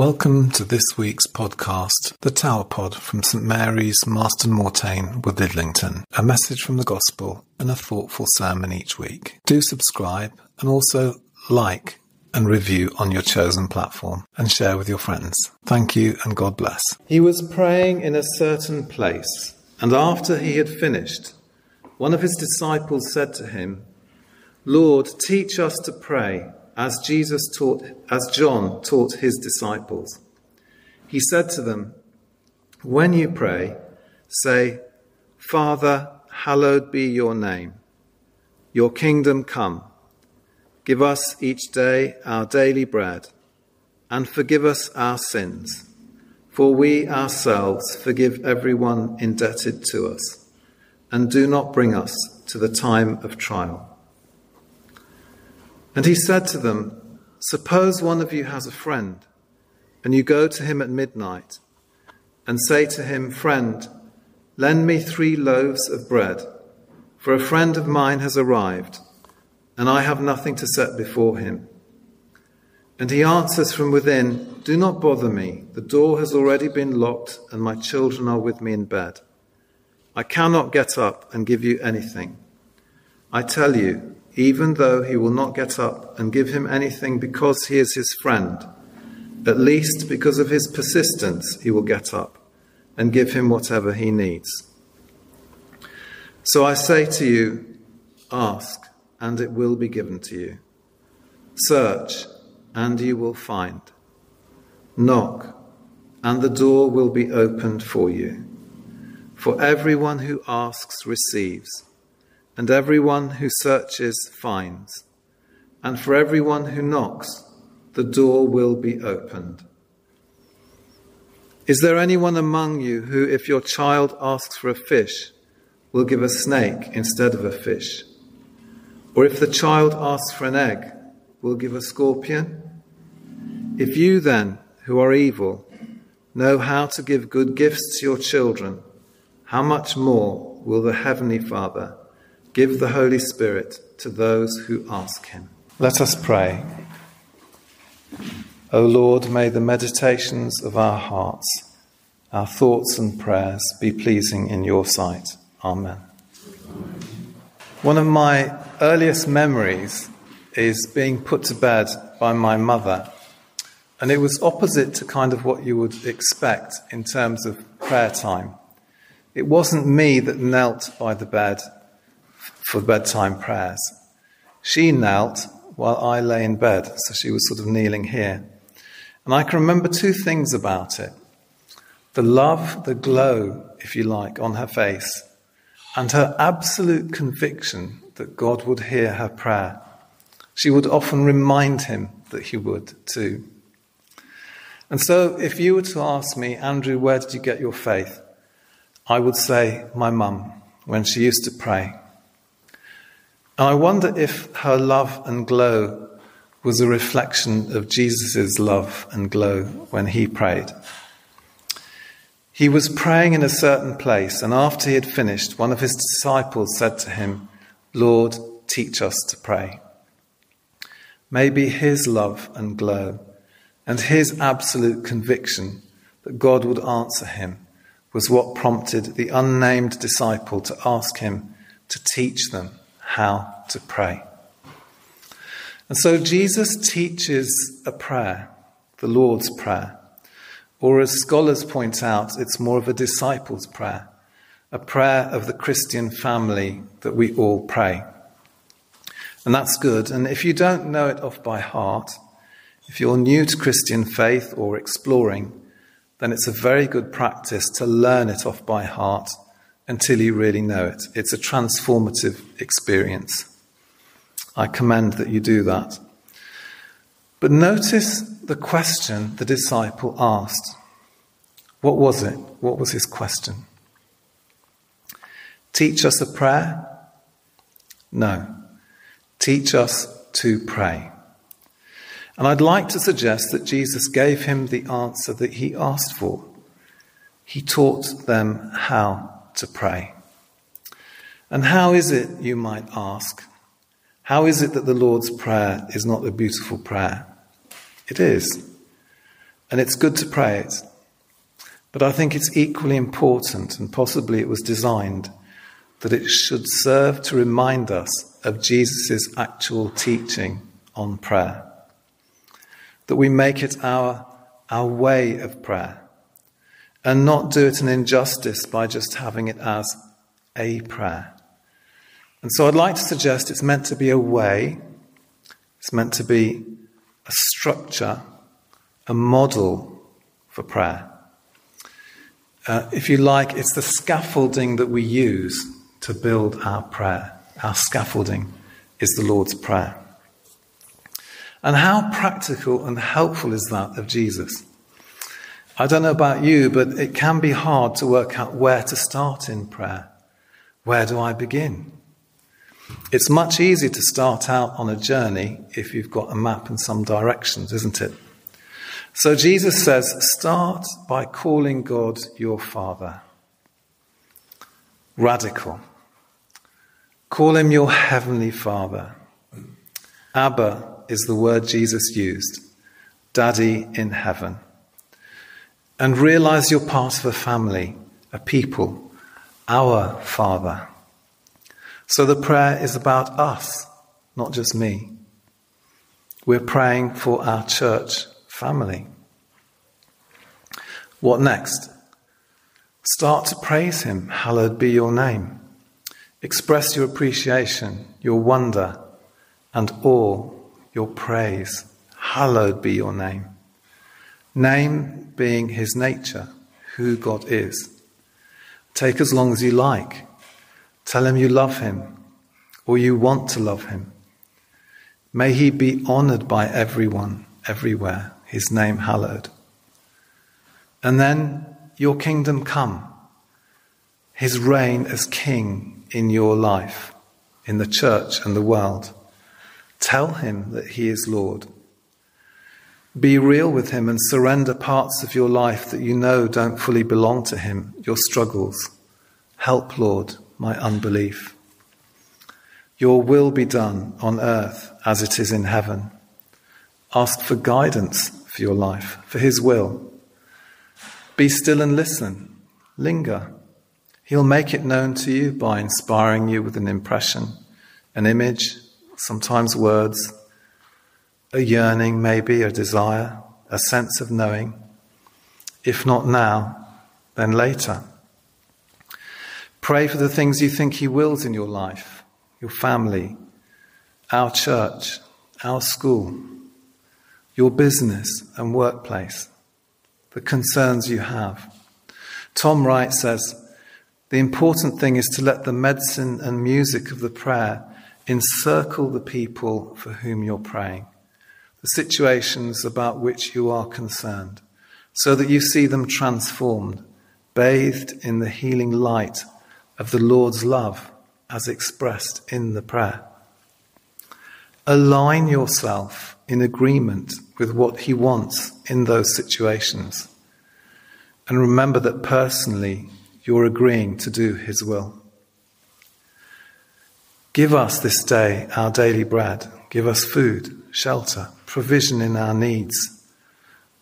Welcome to this week's podcast, The Tower Pod from St Mary's, Marston Moretaine, with Lidlington. A message from the Gospel and a thoughtful sermon each week. Do subscribe and also like and review on your chosen platform and share with your friends. Thank you and God bless. He was praying in a certain place, and after he had finished, one of his disciples said to him, Lord, teach us to pray as Jesus taught as John taught his disciples. He said to them, When you pray, say, Father, hallowed be your name. Your kingdom come. Give us each day our daily bread, and forgive us our sins, for we ourselves forgive everyone indebted to us, and do not bring us to the time of trial. And he said to them, Suppose one of you has a friend, and you go to him at midnight, and say to him, Friend, lend me three loaves of bread, for a friend of mine has arrived, and I have nothing to set before him. And he answers from within, Do not bother me, the door has already been locked, and my children are with me in bed. I cannot get up and give you anything. I tell you, even though he will not get up and give him anything because he is his friend, at least because of his persistence, he will get up and give him whatever he needs. So I say to you, ask, and it will be given to you. Search, and you will find. Knock, and the door will be opened for you. For everyone who asks receives and everyone who searches finds, and for everyone who knocks, the door will be opened. Is there anyone among you who, if your child asks for a fish, will give a snake instead of a fish? Or if the child asks for an egg, will give a scorpion? If you then, who are evil, know how to give good gifts to your children, how much more will the Heavenly Father give the Holy Spirit to those who ask Him? Let us pray. O Lord, may the meditations of our hearts, our thoughts and prayers be pleasing in your sight. Amen. One of my earliest memories is being put to bed by my mother. And it was opposite to kind of what you would expect in terms of prayer time. It wasn't me that knelt by the bed for bedtime prayers. She knelt while I lay in bed, so she was sort of kneeling here. And I can remember two things about it the love, the glow, if you like, on her face, and her absolute conviction that God would hear her prayer. She would often remind him that he would too. And so, if you were to ask me, Andrew, where did you get your faith? I would say, my mum, when she used to pray. And I wonder if her love and glow was a reflection of Jesus' love and glow when he prayed. He was praying in a certain place, and after he had finished, one of his disciples said to him, Lord, teach us to pray. Maybe his love and glow and his absolute conviction that God would answer him was what prompted the unnamed disciple to ask him to teach them how to pray. And so Jesus teaches a prayer, the Lord's Prayer, or as scholars point out, it's more of a disciples' prayer, a prayer of the Christian family that we all pray. And that's good. And if you don't know it off by heart, if you're new to Christian faith or exploring, then it's a very good practice to learn it off by heart until you really know it. It's a transformative experience. I commend that you do that. But notice the question the disciple asked. What was it? What was his question? Teach us a prayer? No. Teach us to pray. And I'd like to suggest that Jesus gave him the answer that he asked for. He taught them how to pray. And how is it, you might ask? How is it that the Lord's Prayer is not a beautiful prayer? It is. And it's good to pray it. But I think it's equally important, and possibly it was designed, that it should serve to remind us of Jesus' actual teaching on prayer. That we make it our, our way of prayer and not do it an injustice by just having it as a prayer. And so I'd like to suggest it's meant to be a way, it's meant to be a structure, a model for prayer. Uh, if you like, it's the scaffolding that we use to build our prayer. Our scaffolding is the Lord's Prayer. And how practical and helpful is that of Jesus? I don't know about you, but it can be hard to work out where to start in prayer. Where do I begin? It's much easier to start out on a journey if you've got a map and some directions, isn't it? So Jesus says, start by calling God your Father. Radical. Call him your Heavenly Father. Abba is the word Jesus used, Daddy in heaven. And realize you're part of a family, a people, our Father. So the prayer is about us, not just me. We're praying for our church family. What next? Start to praise Him. Hallowed be your name. Express your appreciation, your wonder, and awe, your praise. Hallowed be your name. Name being His nature, who God is. Take as long as you like. Tell Him you love Him or you want to love Him. May He be honored by everyone, everywhere, His name hallowed. And then your kingdom come, His reign as King in your life, in the church and the world. Tell him that he is Lord. Be real with him and surrender parts of your life that you know don't fully belong to him, your struggles. Help, Lord, my unbelief. Your will be done on earth as it is in heaven. Ask for guidance for your life, for his will. Be still and listen. Linger. He'll make it known to you by inspiring you with an impression, an image, sometimes words, a yearning, maybe, a desire, a sense of knowing. If not now, then later. Pray for the things you think He wills in your life, your family, our church, our school, your business and workplace, the concerns you have. Tom Wright says, the important thing is to let the medicine and music of the prayer encircle the people for whom you're praying, the situations about which you are concerned, so that you see them transformed, bathed in the healing light of the Lord's love as expressed in the prayer. Align yourself in agreement with what He wants in those situations. And remember that personally, you're agreeing to do His will. Give us this day our daily bread. Give us food, shelter, provision in our needs,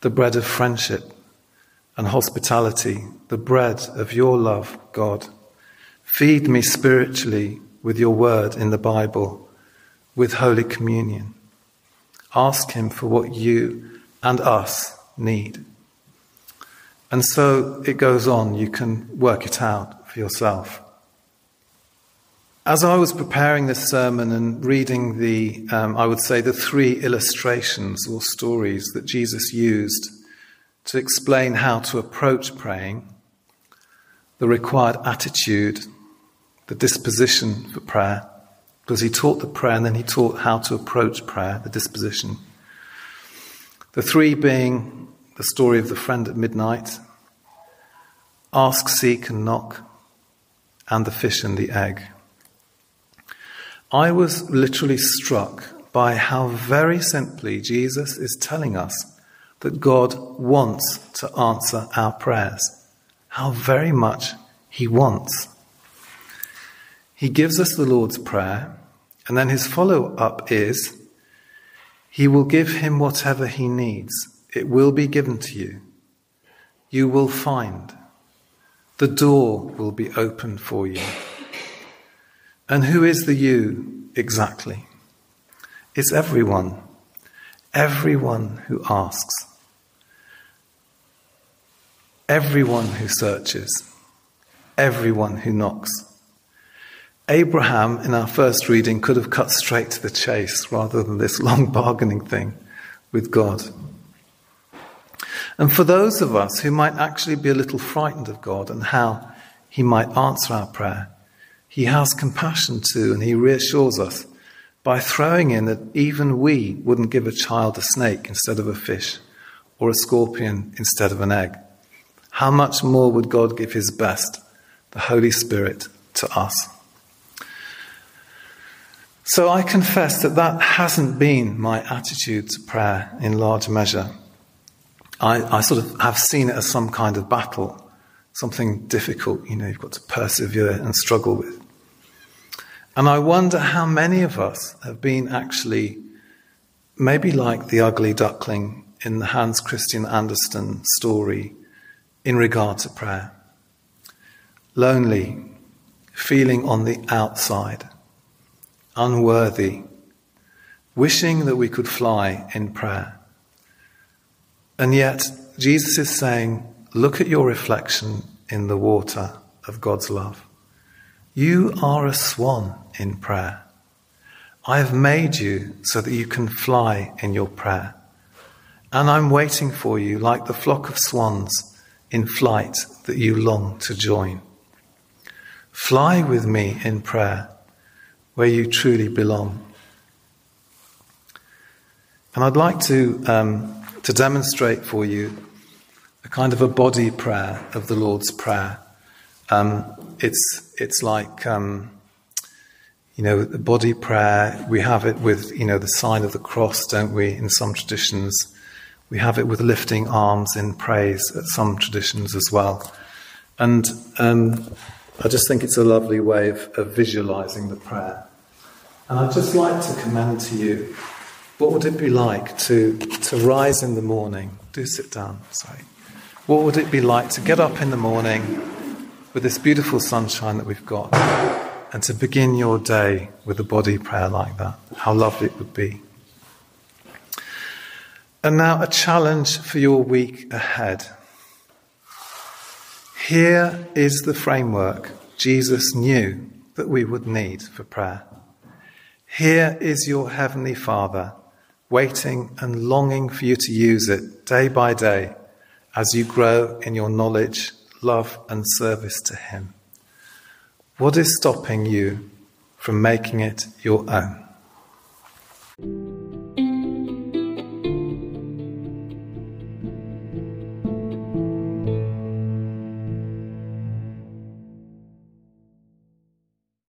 the bread of friendship and hospitality, the bread of your love, God. Feed me spiritually with your word in the Bible, with Holy Communion. Ask Him for what you and us need. And so it goes on, you can work it out for yourself. As I was preparing this sermon and reading the, um, I would say, the three illustrations or stories that Jesus used to explain how to approach praying, the required attitude, the disposition for prayer, because he taught the prayer and then he taught how to approach prayer, the disposition. The three being the story of the friend at midnight, ask, seek, and knock, and the fish and the egg. I was literally struck by how very simply Jesus is telling us that God wants to answer our prayers. How very much He wants. He gives us the Lord's Prayer, and then his follow up is He will give him whatever he needs it will be given to you. You will find. The door will be opened for you. And who is the you exactly? It's everyone. Everyone who asks. Everyone who searches. Everyone who knocks. Abraham, in our first reading, could have cut straight to the chase rather than this long bargaining thing with God. And for those of us who might actually be a little frightened of God and how He might answer our prayer, He has compassion too, and He reassures us by throwing in that even we wouldn't give a child a snake instead of a fish, or a scorpion instead of an egg. How much more would God give His best, the Holy Spirit, to us? So I confess that that hasn't been my attitude to prayer in large measure. I, I, sort of have seen it as some kind of battle, something difficult, you know, you've got to persevere and struggle with. And I wonder how many of us have been actually maybe like the ugly duckling in the Hans Christian Andersen story in regard to prayer. Lonely, feeling on the outside, unworthy, wishing that we could fly in prayer. And yet, Jesus is saying, look at your reflection in the water of God's love. You are a swan in prayer. I have made you so that you can fly in your prayer. And I'm waiting for you like the flock of swans in flight that you long to join. Fly with me in prayer where you truly belong. And I'd like to um, to demonstrate for you a kind of a body prayer of the Lord's Prayer. Um, it's, it's like, um, you know, the body prayer, we have it with, you know, the sign of the cross, don't we, in some traditions. We have it with lifting arms in praise at some traditions as well. And um, I just think it's a lovely way of, of visualizing the prayer. And I'd just like to commend to you what would it be like to, to rise in the morning? Do sit down, sorry. What would it be like to get up in the morning with this beautiful sunshine that we've got and to begin your day with a body prayer like that? How lovely it would be. And now a challenge for your week ahead. Here is the framework Jesus knew that we would need for prayer. Here is your Heavenly Father waiting and longing for you to use it day by day as you grow in your knowledge, love, and service to Him. What is stopping you from making it your own?